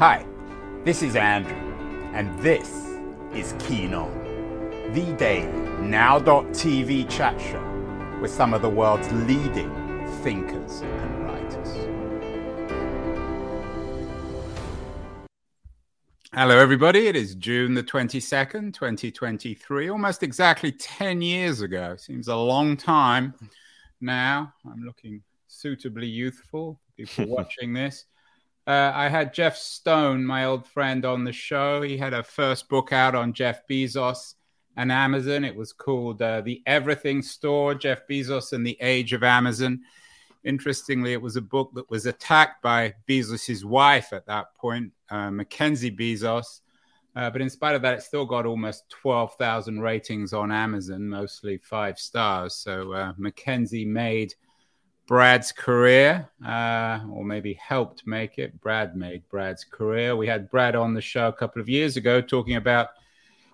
Hi, this is Andrew, and this is Keen On, the daily now.tv chat show with some of the world's leading thinkers and writers. Hello, everybody. It is June the 22nd, 2023, almost exactly 10 years ago. Seems a long time now. I'm looking suitably youthful. People watching this. Uh, I had Jeff Stone, my old friend, on the show. He had a first book out on Jeff Bezos and Amazon. It was called uh, The Everything Store Jeff Bezos and the Age of Amazon. Interestingly, it was a book that was attacked by Bezos' wife at that point, uh, Mackenzie Bezos. Uh, but in spite of that, it still got almost 12,000 ratings on Amazon, mostly five stars. So uh, Mackenzie made Brad's career, uh, or maybe helped make it. Brad made Brad's career. We had Brad on the show a couple of years ago talking about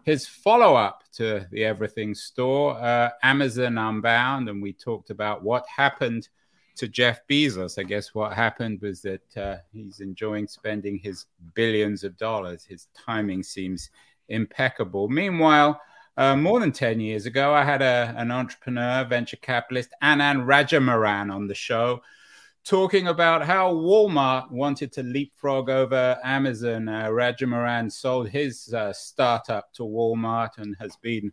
his follow up to the Everything Store, uh, Amazon Unbound, and we talked about what happened to Jeff Bezos. I guess what happened was that uh, he's enjoying spending his billions of dollars. His timing seems impeccable. Meanwhile, uh, more than 10 years ago, I had a, an entrepreneur, venture capitalist, Anand Rajaraman, on the show talking about how Walmart wanted to leapfrog over Amazon. Uh, Rajaraman sold his uh, startup to Walmart and has been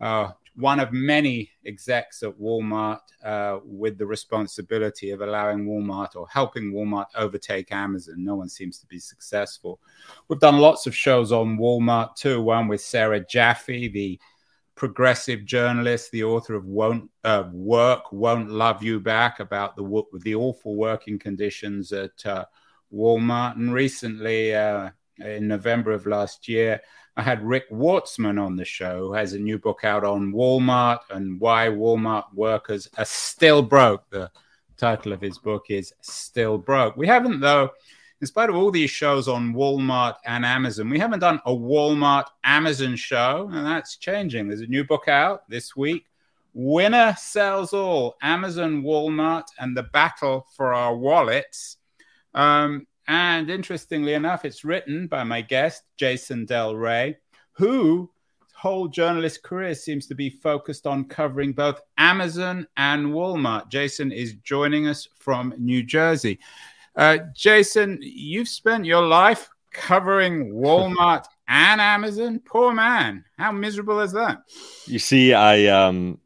uh, one of many execs at Walmart uh, with the responsibility of allowing Walmart or helping Walmart overtake Amazon. No one seems to be successful. We've done lots of shows on Walmart too, one with Sarah Jaffe, the progressive journalist, the author of Won't uh, Work, Won't Love You Back, about the, the awful working conditions at uh, Walmart. And recently, uh, in November of last year, I had Rick Wartzman on the show, who has a new book out on Walmart and why Walmart workers are still broke. The title of his book is Still Broke. We haven't, though, in spite of all these shows on Walmart and Amazon, we haven't done a Walmart Amazon show, and that's changing. There's a new book out this week. Winner sells all Amazon, Walmart, and the battle for our wallets. Um, and interestingly enough, it's written by my guest, Jason Del Rey, who whole journalist career seems to be focused on covering both Amazon and Walmart. Jason is joining us from New Jersey. Uh, Jason, you've spent your life covering Walmart and Amazon. Poor man. How miserable is that? You see, I um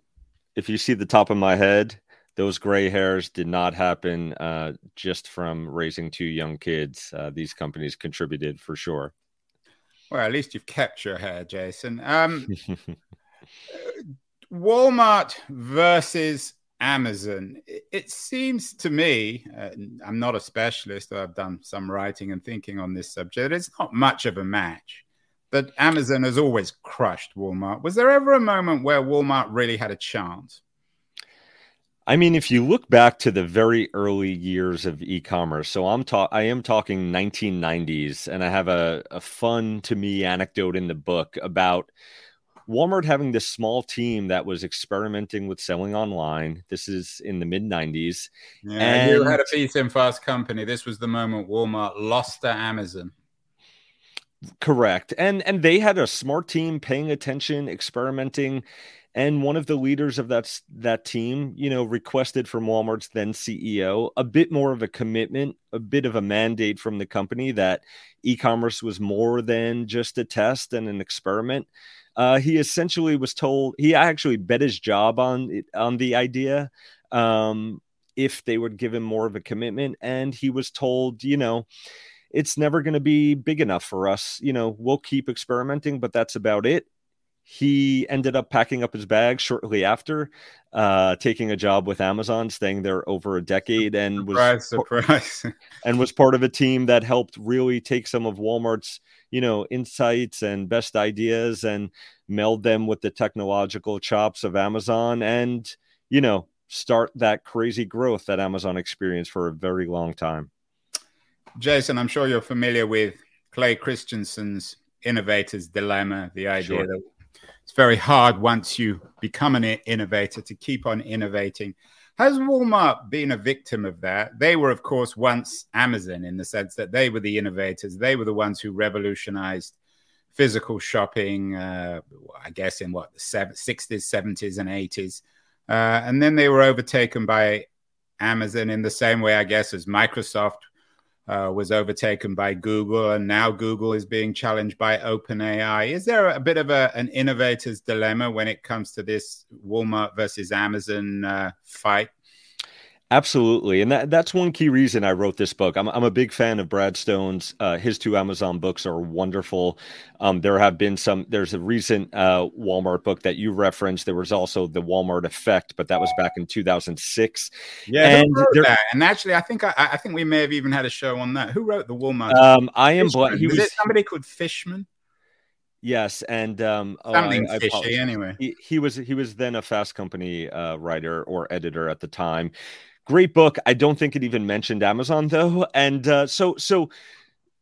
if you see the top of my head, those gray hairs did not happen uh, just from raising two young kids. Uh, these companies contributed for sure. Well, at least you've kept your hair, Jason. Um, Walmart versus Amazon. It seems to me, uh, I'm not a specialist, though I've done some writing and thinking on this subject. It's not much of a match. But Amazon has always crushed Walmart. Was there ever a moment where Walmart really had a chance? I mean, if you look back to the very early years of e-commerce, so I'm ta- I am talking 1990s, and I have a, a fun to me anecdote in the book about Walmart having this small team that was experimenting with selling online. This is in the mid 90s. Yeah, and you had a piece in Fast Company. This was the moment Walmart lost to Amazon. Correct. And and they had a smart team paying attention, experimenting and one of the leaders of that that team, you know, requested from Walmart's then CEO a bit more of a commitment, a bit of a mandate from the company that e-commerce was more than just a test and an experiment. Uh, he essentially was told he actually bet his job on on the idea um, if they would give him more of a commitment, and he was told, you know, it's never going to be big enough for us. You know, we'll keep experimenting, but that's about it he ended up packing up his bags shortly after, uh, taking a job with Amazon, staying there over a decade, and surprise, was surprise, and was part of a team that helped really take some of Walmart's you know insights and best ideas and meld them with the technological chops of Amazon, and you know start that crazy growth that Amazon experienced for a very long time. Jason, I'm sure you're familiar with Clay Christensen's innovator's dilemma, the idea sure. that it's very hard once you become an innovator to keep on innovating. Has Walmart been a victim of that? They were, of course, once Amazon in the sense that they were the innovators. They were the ones who revolutionized physical shopping, uh, I guess, in what, the 60s, 70s, and 80s. Uh, and then they were overtaken by Amazon in the same way, I guess, as Microsoft uh, was overtaken by Google, and now Google is being challenged by OpenAI. Is there a bit of a, an innovator's dilemma when it comes to this Walmart versus Amazon uh, fight? Absolutely, and that, that's one key reason I wrote this book. I'm I'm a big fan of Brad Stone's. Uh, his two Amazon books are wonderful. Um, there have been some. There's a recent uh, Walmart book that you referenced. There was also the Walmart Effect, but that was back in 2006. Yeah, and there, and actually, I think I, I, think we may have even had a show on that. Who wrote the Walmart? Um, I am. Bla- he was, was it somebody called Fishman. Yes, and um, oh, something I, fishy I anyway. He, he, was he was then a Fast Company uh, writer or editor at the time. Great book. I don't think it even mentioned Amazon though, and uh, so so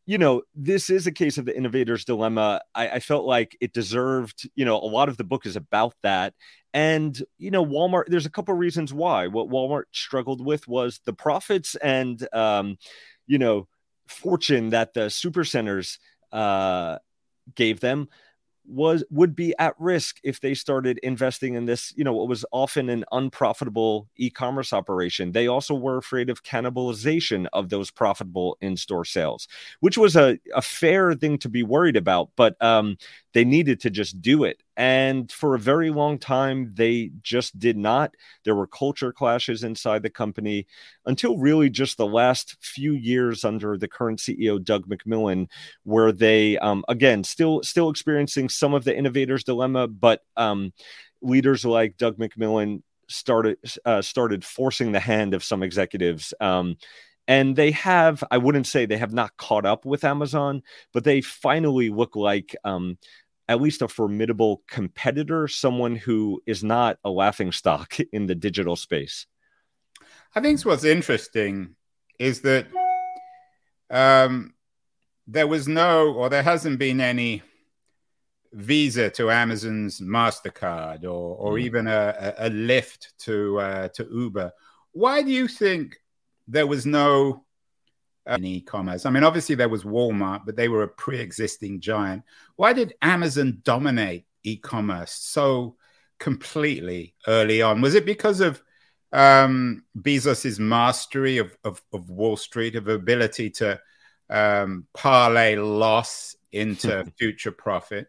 you know this is a case of the innovator's dilemma. I, I felt like it deserved. You know, a lot of the book is about that, and you know, Walmart. There's a couple reasons why. What Walmart struggled with was the profits and um, you know fortune that the super centers uh, gave them was would be at risk if they started investing in this you know what was often an unprofitable e-commerce operation. They also were afraid of cannibalization of those profitable in-store sales which was a, a fair thing to be worried about but um, they needed to just do it and for a very long time, they just did not. There were culture clashes inside the company until really just the last few years under the current CEO, Doug McMillon, where they, um, again, still still experiencing some of the innovators' dilemma, but um, leaders like Doug McMillon started uh, started forcing the hand of some executives. Um, and they have i wouldn't say they have not caught up with amazon but they finally look like um, at least a formidable competitor, someone who is not a laughing stock in the digital space. I think what's interesting is that um, there was no, or there hasn't been any Visa to Amazon's Mastercard, or or mm. even a, a, a Lyft to uh, to Uber. Why do you think there was no in e-commerce. I mean, obviously there was Walmart, but they were a pre-existing giant. Why did Amazon dominate e-commerce so completely early on? Was it because of um, Bezos's mastery of, of, of, Wall Street, of ability to um, parlay loss into future profit?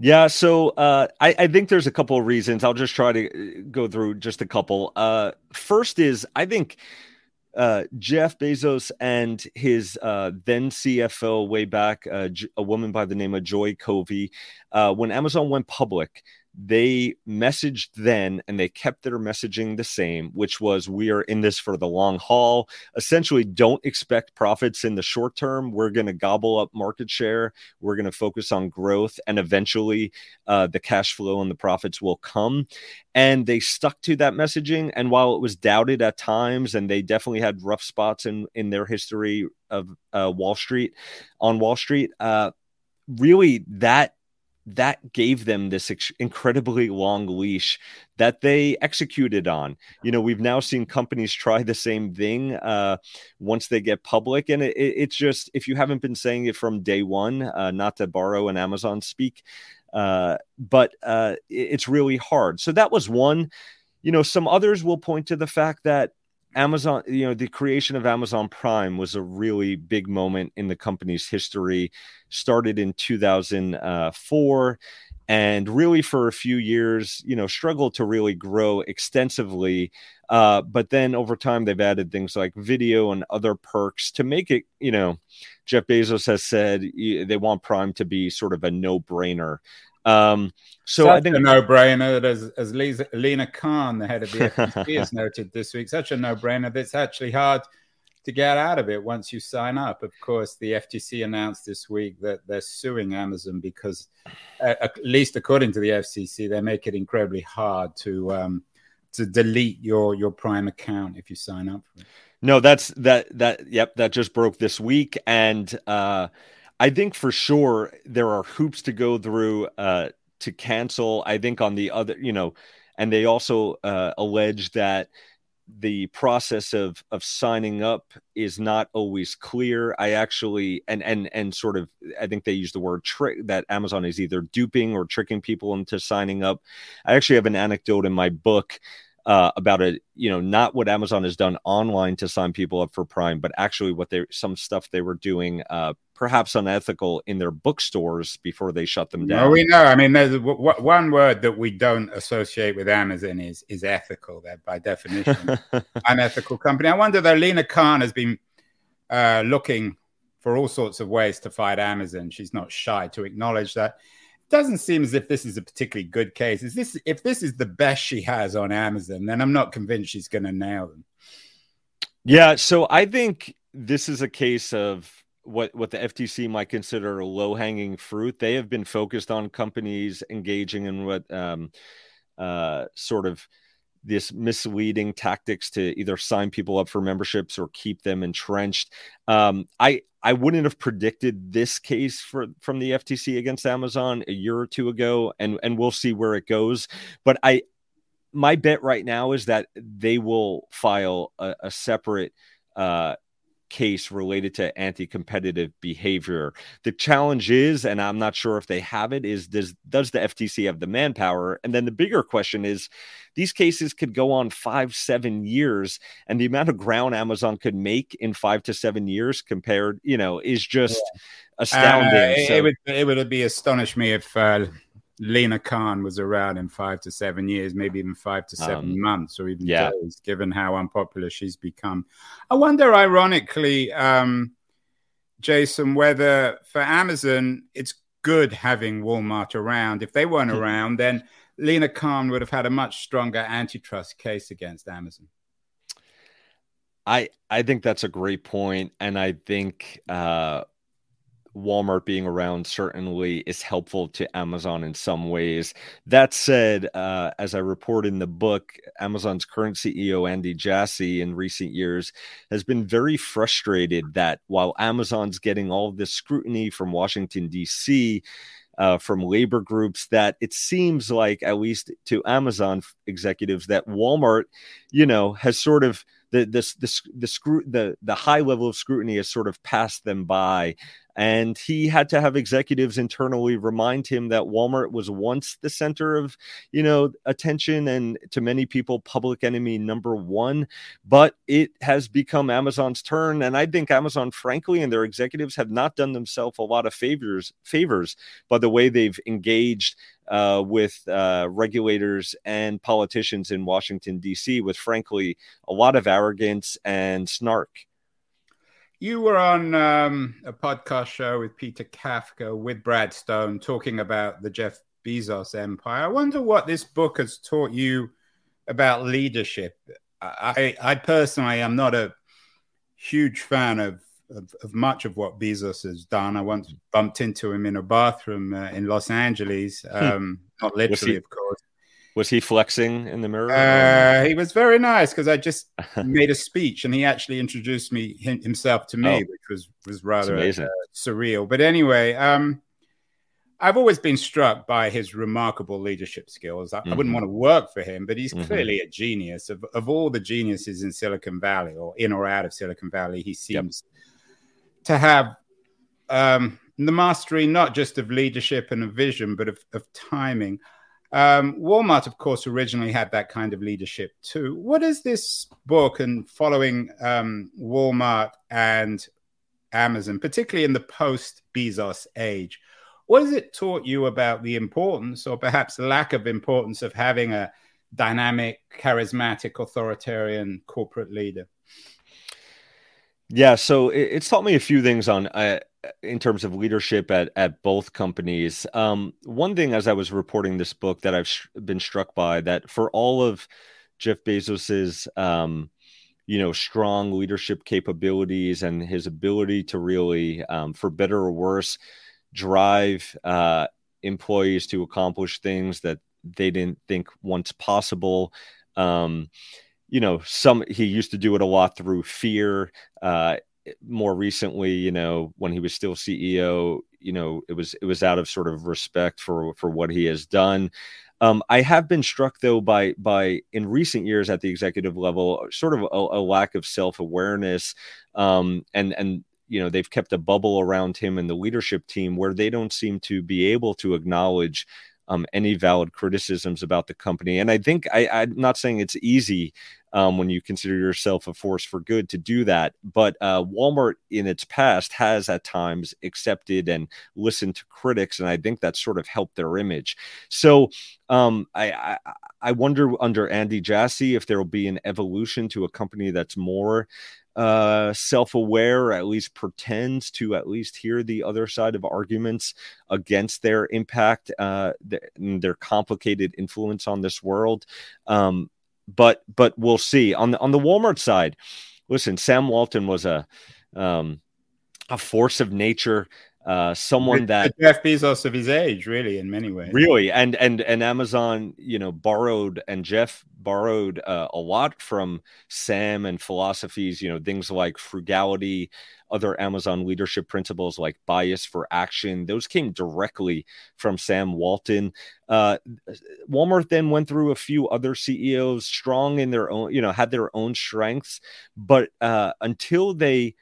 Yeah, so uh, I, I, think there's a couple of reasons. I'll just try to uh, go through just a couple. Uh, first is I think uh, Jeff Bezos and his uh, then CFO way back, uh, a woman by the name of Joy Covey, uh, when Amazon went public, they messaged then and they kept their messaging the same, which was we are in this for the long haul. Essentially, don't expect profits in the short term. We're going to gobble up market share. We're going to focus on growth, and eventually, uh, the cash flow and the profits will come. And they stuck to that messaging. And while it was doubted at times, and they definitely had rough spots in in their history of uh, Wall Street, on Wall Street, uh, really that that gave them this ex- incredibly long leash that they executed on. You know, we've now seen companies try the same thing uh, once they get public, and it, it's just if you haven't been saying it from day one, uh, not to borrow an Amazon speak, uh, but uh, it's really hard. So that was one. You know, some others will point to the fact that Amazon, you know, the creation of Amazon Prime was a really big moment in the company's history. Started in 2004 and really for a few years, you know, struggled to really grow extensively. Uh, but then over time, they've added things like video and other perks to make it, you know, Jeff Bezos has said they want Prime to be sort of a no brainer. Um, so such I think a no-brainer as as Lisa, Lina Khan, the head of the FTC, has noted this week. Such a no-brainer that's actually hard to get out of it once you sign up. Of course, the FTC announced this week that they're suing Amazon because, uh, at least according to the FCC, they make it incredibly hard to um, to delete your your Prime account if you sign up for it. No, that's that that yep that just broke this week and. uh I think for sure there are hoops to go through uh, to cancel. I think on the other, you know, and they also uh, allege that the process of of signing up is not always clear i actually and and and sort of i think they use the word trick that amazon is either duping or tricking people into signing up i actually have an anecdote in my book uh, about it, you know, not what Amazon has done online to sign people up for Prime, but actually what they some stuff they were doing, uh, perhaps unethical in their bookstores before they shut them down. Well, we know. I mean, there's w- w- one word that we don't associate with Amazon is is ethical. That by definition, unethical company. I wonder though. Lina Khan has been uh, looking for all sorts of ways to fight Amazon. She's not shy to acknowledge that doesn't seem as if this is a particularly good case. Is this if this is the best she has on Amazon, then I'm not convinced she's going to nail them. Yeah, so I think this is a case of what what the FTC might consider a low hanging fruit. They have been focused on companies engaging in what um, uh, sort of this misleading tactics to either sign people up for memberships or keep them entrenched. Um, I I wouldn't have predicted this case for from the FTC against Amazon a year or two ago, and and we'll see where it goes. But I, my bet right now is that they will file a, a separate uh, case related to anti-competitive behavior. The challenge is, and I'm not sure if they have it, is does does the FTC have the manpower? And then the bigger question is, these cases could go on five, seven years, and the amount of ground Amazon could make in five to seven years compared, you know, is just yeah. astounding. Uh, it, so, it, would it would be astonish me if. Uh, Lina Khan was around in five to seven years, maybe even five to seven um, months or even yeah. days, given how unpopular she's become. I wonder, ironically, um, Jason, whether for Amazon it's good having Walmart around. If they weren't hmm. around, then Lina Khan would have had a much stronger antitrust case against Amazon. I I think that's a great point, and I think uh, Walmart being around certainly is helpful to Amazon in some ways. That said, uh, as I report in the book, Amazon's current CEO, Andy Jassy, in recent years has been very frustrated that while Amazon's getting all this scrutiny from Washington, D.C., uh, from labor groups that it seems like, at least to Amazon executives, that Walmart, you know, has sort of the this the the the the high level of scrutiny has sort of passed them by. And he had to have executives internally remind him that Walmart was once the center of, you know, attention and to many people public enemy number 1, but it has become Amazon's turn. And I think Amazon frankly and their executives have not done themselves a lot of favors favors by the way they've engaged uh, with uh, regulators and politicians in Washington, D.C., with frankly a lot of arrogance and snark. You were on um, a podcast show with Peter Kafka with Brad Stone talking about the Jeff Bezos empire. I wonder what this book has taught you about leadership. I, I personally am not a huge fan of, of, of, much of what Bezos has done. I once bumped into him in a bathroom uh, in Los Angeles, hmm. um, not literally, of course. Was he flexing in the mirror? Uh, he was very nice because I just made a speech and he actually introduced me himself to me, oh, which was was rather uh, surreal. But anyway, um, I've always been struck by his remarkable leadership skills. I, mm-hmm. I wouldn't mm-hmm. want to work for him, but he's mm-hmm. clearly a genius. Of, of all the geniuses in Silicon Valley or in or out of Silicon Valley, he seems yep. To have um, the mastery not just of leadership and a vision, but of, of timing. Um, Walmart, of course, originally had that kind of leadership too. What is this book and following um, Walmart and Amazon, particularly in the post Bezos age, what has it taught you about the importance or perhaps lack of importance of having a dynamic, charismatic, authoritarian corporate leader? Yeah, so it's taught me a few things on uh, in terms of leadership at at both companies. Um, one thing, as I was reporting this book, that I've sh- been struck by that for all of Jeff Bezos's um, you know strong leadership capabilities and his ability to really, um, for better or worse, drive uh, employees to accomplish things that they didn't think once possible. Um, you know, some he used to do it a lot through fear. Uh, more recently, you know, when he was still CEO, you know, it was it was out of sort of respect for for what he has done. Um, I have been struck though by by in recent years at the executive level, sort of a, a lack of self awareness, um, and and you know they've kept a bubble around him and the leadership team where they don't seem to be able to acknowledge um, any valid criticisms about the company. And I think I, am not saying it's easy um, when you consider yourself a force for good to do that, but uh, Walmart in its past has at times accepted and listened to critics, and I think that sort of helped their image. So um, I, I, I wonder under Andy Jassy if there will be an evolution to a company that's more uh, self-aware or at least pretends to at least hear the other side of arguments against their impact uh, their complicated influence on this world um, but but we'll see. On the on the walmart side listen sam walton was a um, a force of nature uh, someone that Jeff Bezos of his age, really, in many ways. Really, and and and Amazon, you know, borrowed and Jeff borrowed uh, a lot from Sam and philosophies. You know, things like frugality, other Amazon leadership principles like bias for action. Those came directly from Sam Walton. Uh, Walmart then went through a few other CEOs, strong in their own, you know, had their own strengths, but uh, until they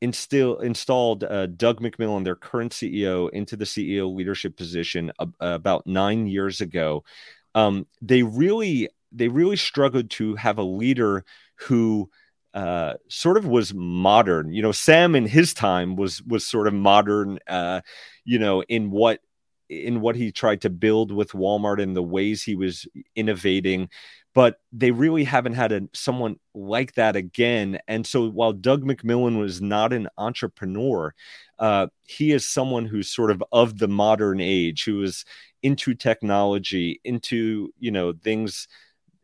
instill, installed uh, Doug McMillon, their current CEO, into the CEO leadership position uh, about nine years ago. Um, they really they really struggled to have a leader who uh, sort of was modern. You know, Sam in his time was was sort of modern. Uh, you know, in what in what he tried to build with Walmart and the ways he was innovating but they really haven't had a, someone like that again. And so while Doug McMillon was not an entrepreneur, uh, he is someone who's sort of of the modern age, who is into technology, into you know things,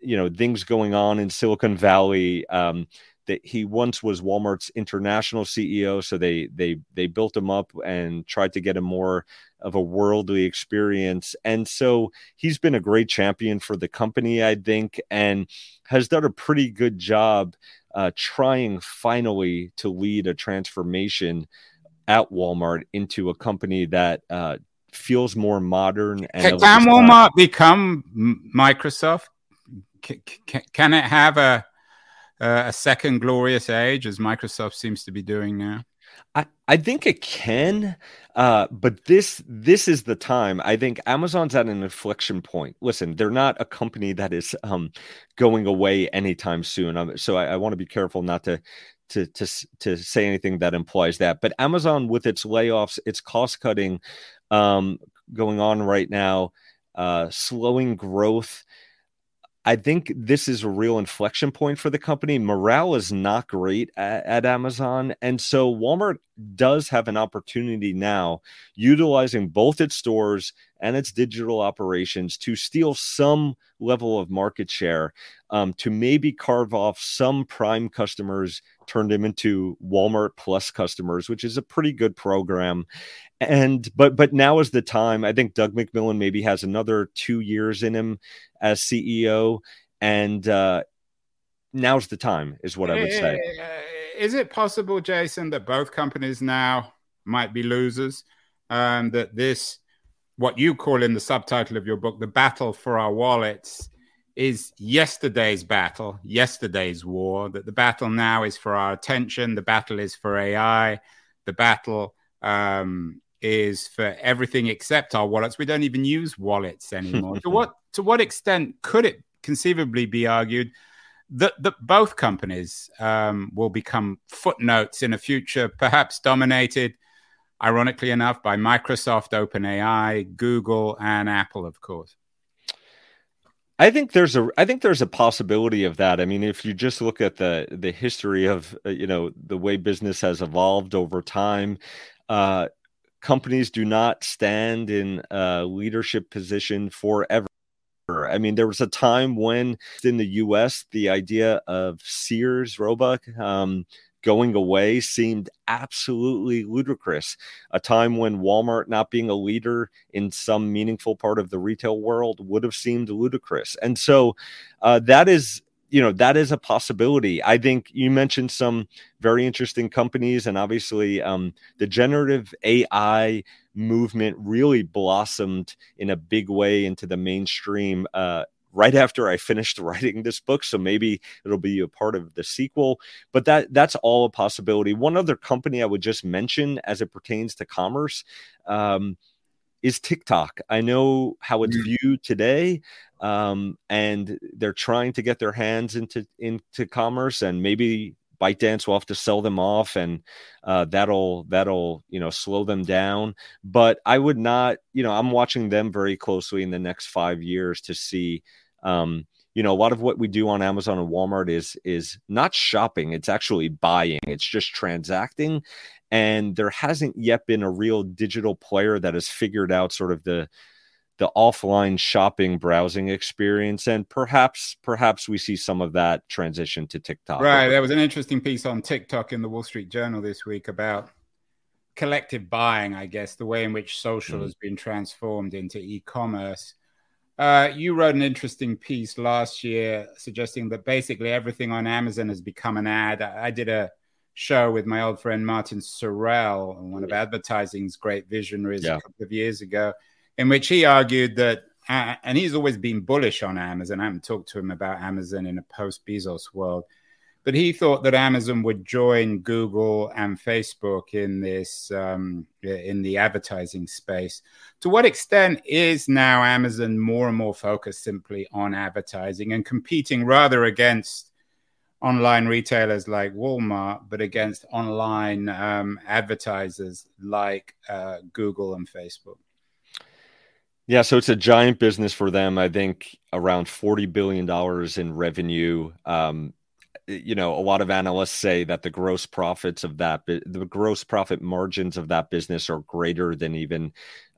you know things going on in Silicon Valley. Um, that he once was Walmart's international CEO, so they they they built him up and tried to get him more of a worldly experience. And so he's been a great champion for the company, I think, and has done a pretty good job uh, trying finally to lead a transformation at Walmart into a company that uh, feels more modern. And can Walmart become Microsoft? Can, can, can it have a uh, a second glorious age as Microsoft seems to be doing now? I, I think it can, uh, but this this is the time. I think Amazon's at an inflection point. Listen, they're not a company that is um, going away anytime soon. Um, so I, I want to be careful not to to to to say anything that implies that. But Amazon, with its layoffs, its cost cutting um, going on right now, uh, slowing growth I think this is a real inflection point for the company. Morale is not great at, at, Amazon. And so Walmart does have an opportunity now, utilizing both its stores and its digital operations to steal some level of market share, um, to maybe carve off some prime customers, turn them into Walmart Plus customers, which is a pretty good program and but but now is the time. I think doug McMillon maybe has another two years in him as ceo and uh now's the time is what i would say. Eh, is it possible jason that both companies now might be losers? Um that this what you call in the subtitle of your book the battle for our wallets is yesterday's battle yesterday's war that the battle now is for our attention the battle is for ai the battle um, is for everything except our wallets. We don't even use wallets anymore. to what to what extent could it conceivably be argued that that both companies um, will become footnotes in a future, perhaps dominated, ironically enough, by Microsoft, OpenAI, Google, and Apple, of course. I think there's a I think there's a possibility of that. I mean, if you just look at the the history of uh, you know the way business has evolved over time, uh, companies do not stand in a leadership position forever. I mean, there was a time when in the US, the idea of Sears Roebuck um, going away seemed absolutely ludicrous. A time when Walmart not being a leader in some meaningful part of the retail world would have seemed ludicrous. And so uh, that is you know that is a possibility i think you mentioned some very interesting companies and obviously um, the generative ai movement really blossomed in a big way into the mainstream uh, right after I finished writing this book. So maybe it'll be a part of the sequel, but that that's all a possibility. One other company I would just mention as it pertains to commerce um, is TikTok. I know how it's mm. viewed today, um, and they're trying to get their hands into into commerce, and maybe ByteDance will have to sell them off, and uh, that'll that'll you know slow them down. But I would not, you know, I'm watching them very closely in the next five years to see. Um, you know, a lot of what we do on Amazon and Walmart is is not shopping; it's actually buying. It's just transacting, and there hasn't yet been a real digital player that has figured out sort of the the offline shopping browsing experience and perhaps perhaps we see some of that transition to TikTok. Right, there was an interesting piece on TikTok in the Wall Street Journal this week about collective buying, I guess, the way in which social mm. has been transformed into e-commerce. Uh, you wrote an interesting piece last year suggesting that basically everything on Amazon has become an ad. I did a show with my old friend Martin Sorrell, one of advertising's great visionaries, yeah. a couple of years ago in which he argued that, uh, and he's always been bullish on Amazon. I haven't talked to him about Amazon in a post Bezos world, but he thought that Amazon would join Google and Facebook in this um, in the advertising space. To what extent is now Amazon more and more focused simply on advertising and competing rather against online retailers like Walmart, but against online um, advertisers like uh, Google and Facebook? Yeah, so it's a giant business for them. I think around forty billion dollars in revenue. Um, you know, a lot of analysts say that the gross profits of that, the gross profit margins of that business are greater than even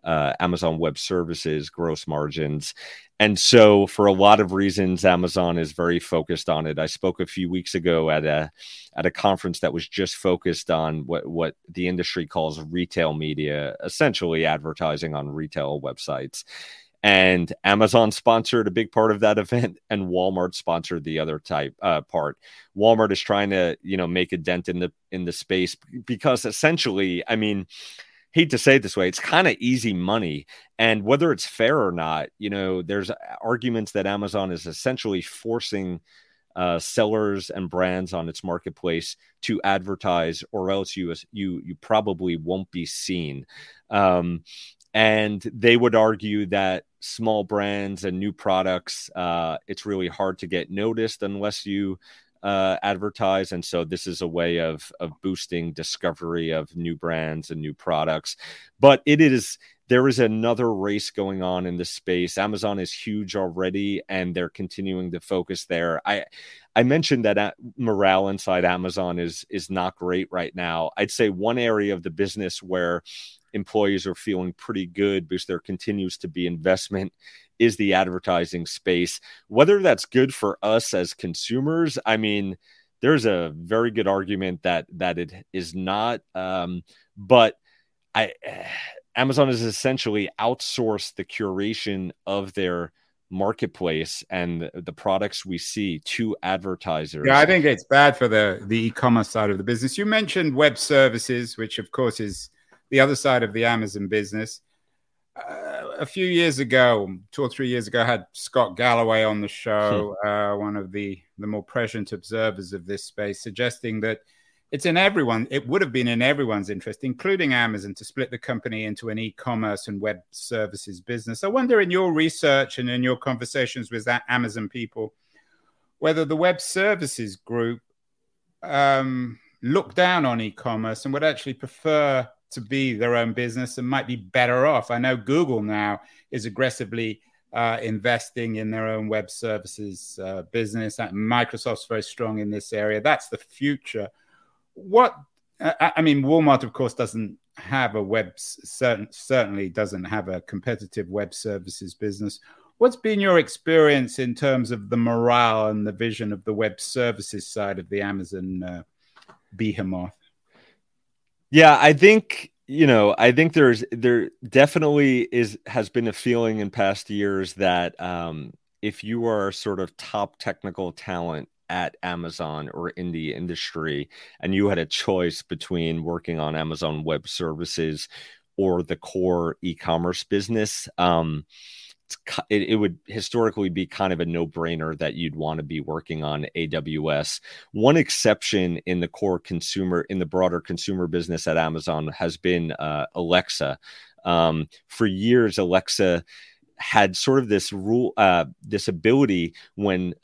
uh, Amazon Web Services gross margins. And so, for a lot of reasons, Amazon is very focused on it. I spoke a few weeks ago at a at a conference that was just focused on what what the industry calls retail media, essentially advertising on retail websites. And Amazon sponsored a big part of that event, and Walmart sponsored the other type uh, part. Walmart is trying to, you know, make a dent in the in the space because essentially, I mean, hate to say it this way, it's kind of easy money. And whether it's fair or not, you know, there's arguments that Amazon is essentially forcing uh, sellers and brands on its marketplace to advertise, or else you you you probably won't be seen. Um, and they would argue that small brands and new products, uh, it's really hard to get noticed unless you uh, advertise, and so this is a way of of boosting discovery of new brands and new products. But it is there is another race going on in the space. Amazon is huge already, and they're continuing to focus there. I I mentioned that morale inside Amazon is is not great right now. I'd say one area of the business where employees are feeling pretty good because there continues to be investment is the advertising space. Whether that's good for us as consumers, I mean, there's a very good argument that that it is not. Um, but I, Amazon has essentially outsourced the curation of their marketplace and the products we see to advertisers. Yeah, I think it's bad for the the e-commerce side of the business. You mentioned web services, which of course is the other side of the Amazon business. Uh, a few years ago, two or three years ago, I had Scott Galloway on the show, hmm. uh, one of the the more prescient observers of this space, suggesting that it's in everyone. It would have been in everyone's interest, including Amazon, to split the company into an e-commerce and web services business. I wonder, in your research and in your conversations with that Amazon people, whether the web services group um, look down on e-commerce and would actually prefer to be their own business and might be better off. I know Google now is aggressively uh, investing in their own web services uh, business. Microsoft's very strong in this area. That's the future. What I mean, Walmart, of course, doesn't have a web certain, certainly doesn't have a competitive web services business. What's been your experience in terms of the morale and the vision of the web services side of the Amazon uh, behemoth? Yeah, I think you know, I think there's there definitely is has been a feeling in past years that um, if you are sort of top technical talent at Amazon or in the industry, and you had a choice between working on Amazon Web Services or the core e-commerce business. Um, it, it, would historically be kind of a no-brainer that you'd want to be working on AWS. One exception in the core consumer, in the broader consumer business at Amazon, has been uh, Alexa. Um, for years, Alexa had sort of this rule, uh, this ability when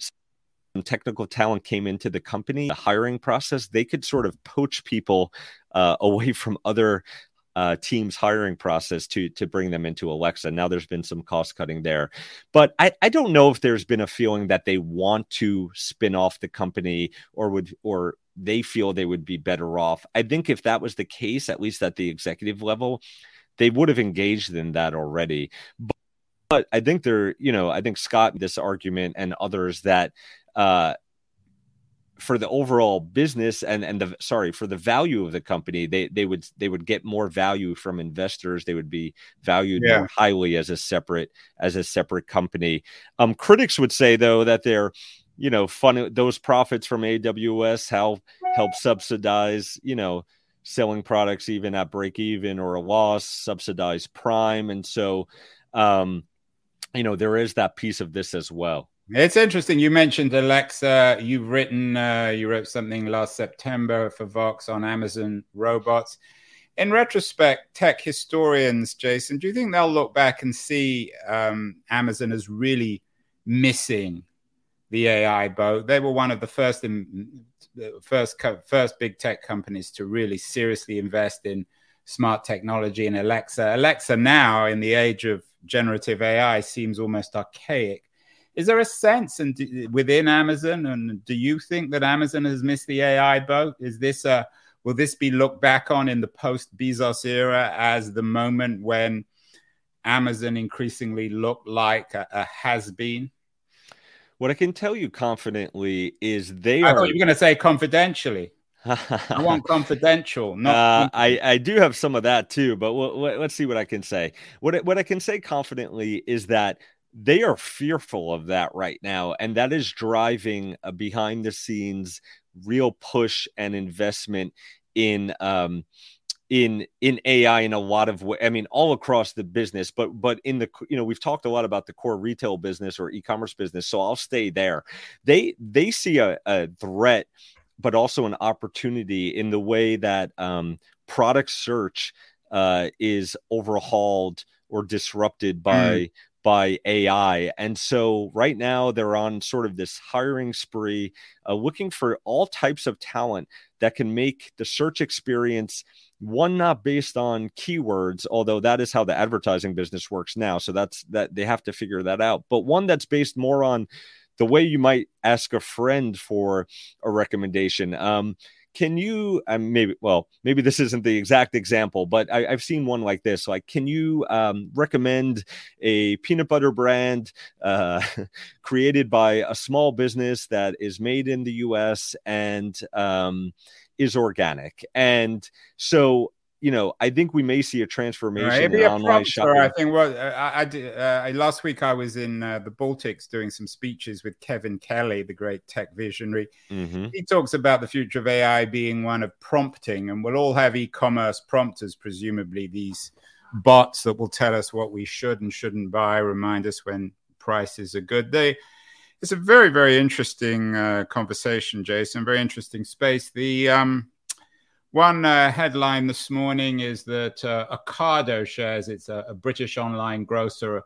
technical talent came into the company, the hiring process, they could sort of poach people uh, away from other uh, team's hiring process to to bring them into Alexa. Now there's been some cost cutting there, but I, I don't know if there's been a feeling that they want to spin off the company or would or they feel they would be better off. I think if that was the case, at least at the executive level, they would have engaged in that already. But, but I think they're, you know, I think Scott this argument and others that uh, for the overall business and and the sorry for the value of the company they they would they would get more value from investors. They would be valued yeah. more highly as a separate as a separate company. Um critics would say though that they're you know fun those profits from aws help help subsidize you know selling products even at break even or a loss subsidize prime. And so um you know there is that piece of this as well it's interesting. You mentioned Alexa. You've written, uh, you wrote something last September for Vox on Amazon robots. In retrospect, tech historians, Jason, do you think they'll look back and see um, Amazon as really missing the AI boat? They were one of the first, in, first, first big tech companies to really seriously invest in smart technology and Alexa. Alexa now, in the age of generative AI, seems almost archaic is there a sense and within Amazon, and do you think that Amazon has missed the AI boat? Is this a will this be looked back on in the post Bezos era as the moment when Amazon increasingly looked like a, a has been? What I can tell you confidently is they I are. thought you were going to say confidentially. I want confidential. Not uh, I, I do have some of that too, but we'll, let's see what I can say. What what I can say confidently is that they are fearful of that right now. And that is driving a behind the scenes real push and investment in um, in in AI in a lot of way. I mean, all across the business, but but in the you know we've talked a lot about the core retail business or e-commerce business, so I'll stay there. They they see a, a threat, but also an opportunity in the way that um, product search uh, is overhauled or disrupted by mm by AI. And so right now they're on sort of this hiring spree, uh, looking for all types of talent that can make the search experience one not based on keywords although that is how the advertising business works now so that's that they have to figure that out but one that's based more on the way you might ask a friend for a recommendation um, can you um, maybe well maybe this isn't the exact example but I, have seen one like this like can you um, recommend a peanut butter brand uh, created by a small business that is made in the us and um, is organic? And so you know, I think we may see a transformation right, in online shopping. I think what I, I did uh, last week, I was in uh, the Baltics doing some speeches with Kevin Kelly, the great tech visionary. Mm-hmm. He talks about the future of AI being one of prompting, and we'll all have e-commerce prompters, presumably these bots that will tell us what we should and shouldn't buy, remind us when prices are good. They it's a very very interesting uh, conversation, Jason. Very interesting space. The um, one uh, headline this morning is that uh, Ocado shares, it's a, a, British online grocer,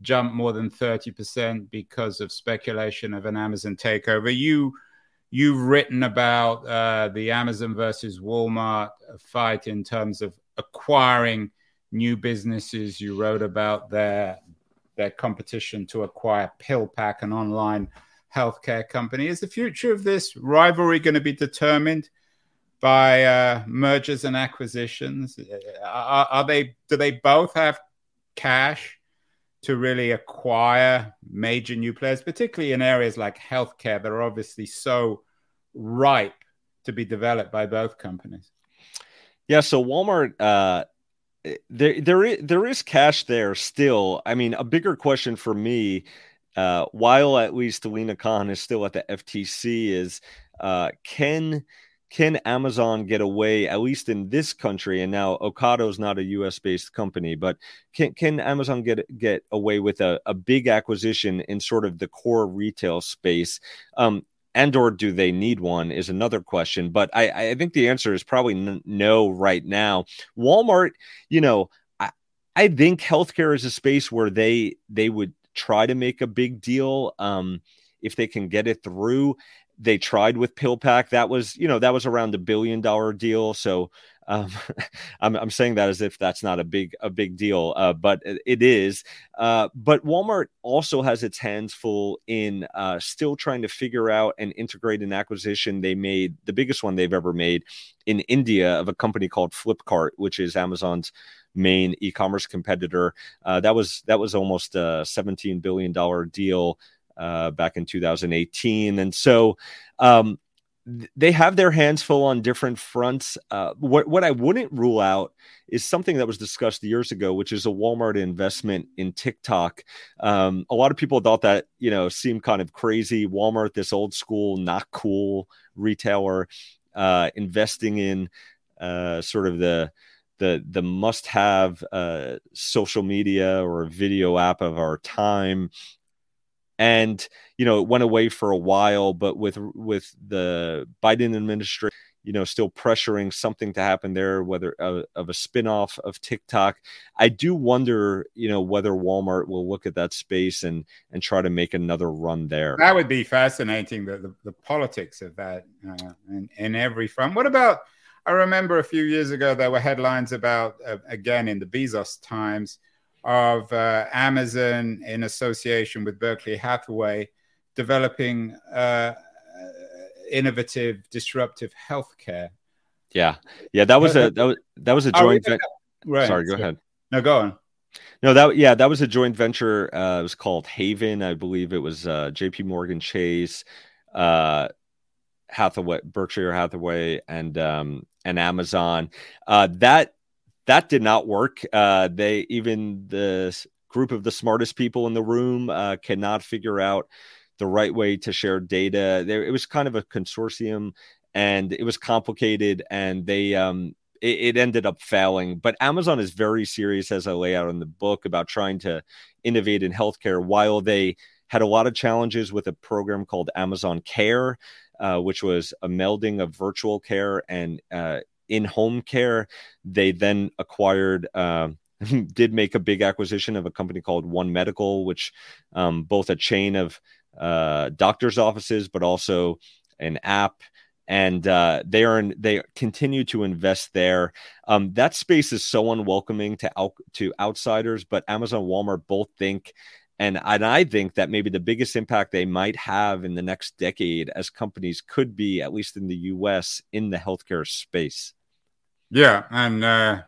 jumped more than 30% because of speculation of an Amazon takeover. You, you've written about uh, the Amazon versus Walmart fight in terms of acquiring new businesses. You wrote about their, their competition to acquire PillPack, an online healthcare company. Is the future of this rivalry going to be determined? By uh, mergers and acquisitions? Are, are, they? Do they both have cash to really acquire major new players, particularly in areas like healthcare that are obviously so ripe to be developed by both companies? Yeah. So Walmart. Uh, there, there is, there is cash there still. I mean, a bigger question for me, uh, while at least Lina Khan is still at the FTC, is uh, can can Amazon get away, at least in this country? And now Ocado's not a US based company, but can, can Amazon get get away with a, a big acquisition in sort of the core retail space? Um, and or do they need one is another question. But I, I think the answer is probably n- no right now. Walmart, you know, I, I think healthcare is a space where they they would try to make a big deal um, if they can get it through they tried with PillPack. That was, you know, that was around a billion dollar deal. So um, I'm, I'm saying that as if that's not a big a big deal, uh, but it is. Uh, but Walmart also has its hands full in uh, still trying to figure out and integrate an acquisition they made, the biggest one they've ever made in India of a company called Flipkart, which is Amazon's main e-commerce competitor. Uh, that was that was almost a 17 billion dollar deal uh, back in 2018. And so um, they have their hands full on different fronts. Uh, what, what I wouldn't rule out is something that was discussed years ago, which is a Walmart investment in TikTok. Um, a lot of people thought that, you know, seemed kind of crazy. Walmart, this old school, not cool retailer, uh, investing in uh, sort of the the the must have uh, social media or video app of our time and you know it went away for a while but with with the biden administration you know still pressuring something to happen there whether uh, of a spin-off of tiktok. I do wonder you know whether walmart will look at that space and and try to make another run there. That would be fascinating the the, the politics of that uh, in, in every front. What about i remember a few years ago there were headlines about uh, again in the bezos times of uh, Amazon in association with Berkshire Hathaway developing uh, innovative, disruptive healthcare. Yeah, yeah, that was a that was, that was a oh, joint. venture. right. Sorry, go ahead. No, go on. No, that yeah, that was a joint venture. Uh, it was called Haven, I believe. It was uh, J.P. Morgan Chase, uh, Hathaway, Berkshire Hathaway, and um, and Amazon. Uh, that that did not work. Uh, they even the group of the smartest people in the room uh, cannot figure out the right way to share data. There, it was kind of a consortium, and it was complicated, and they um, it, ended up failing. But Amazon is very serious, as I lay out in the book, about trying to innovate in healthcare. While they had a lot of challenges with a program called Amazon Care, uh, which was a melding of virtual care and uh, in home care. They then acquired. Uh, did make a big acquisition of a company called One Medical, which um, both a chain of uh, doctors' offices, but also an app and uh, they are in, they continue to invest there. Um, that space is so unwelcoming to out, to outsiders, but Amazon, Walmart both think, and and I think that maybe the biggest impact they might have in the next decade as companies could be, at least in the U.S., in the healthcare space. Yeah, and uh,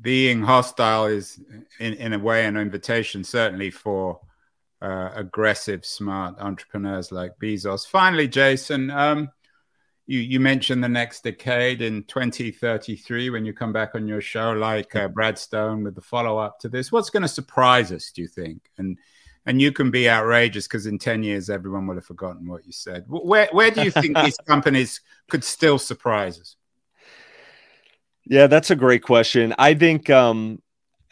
being hostile is, in in a way, an invitation certainly for uh, aggressive, smart entrepreneurs like Bezos. Finally, Jason, um, you you mentioned the next decade in 2033 when you come back on your show, like uh, Brad Stone with the follow up to this. What's going to surprise us? Do you think? And and you can be outrageous because in 10 years everyone will have forgotten what you said. Where where do you think these companies could still surprise us? Yeah, that's a great question. I think, um,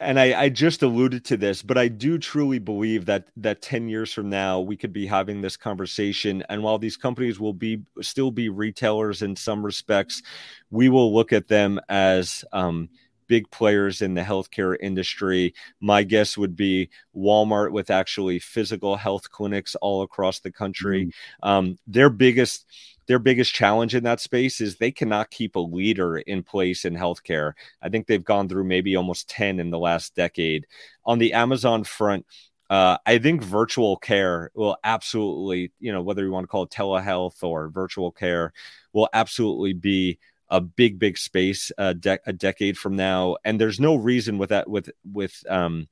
and I, I just alluded to this, but I do truly believe that that 10 years from now we could be having this conversation. And while these companies will be still be retailers in some respects, we will look at them as um, big players in the healthcare industry. My guess would be Walmart with actually physical health clinics all across the country. Mm-hmm. Um, their biggest their biggest challenge in that space is they cannot keep a leader in place in healthcare. I think they've gone through maybe almost 10 in the last decade. On the Amazon front, uh, I think virtual care will absolutely, you know, whether you want to call it telehealth or virtual care, will absolutely be a big, big space uh, de- a decade from now. And there's no reason with that, with with um,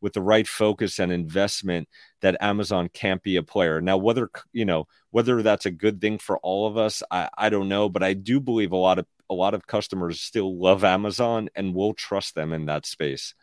with the right focus and investment that Amazon can't be a player. Now, whether you know whether that's a good thing for all of us, I, I don't know, but I do believe a lot of a lot of customers still love Amazon and will trust them in that space.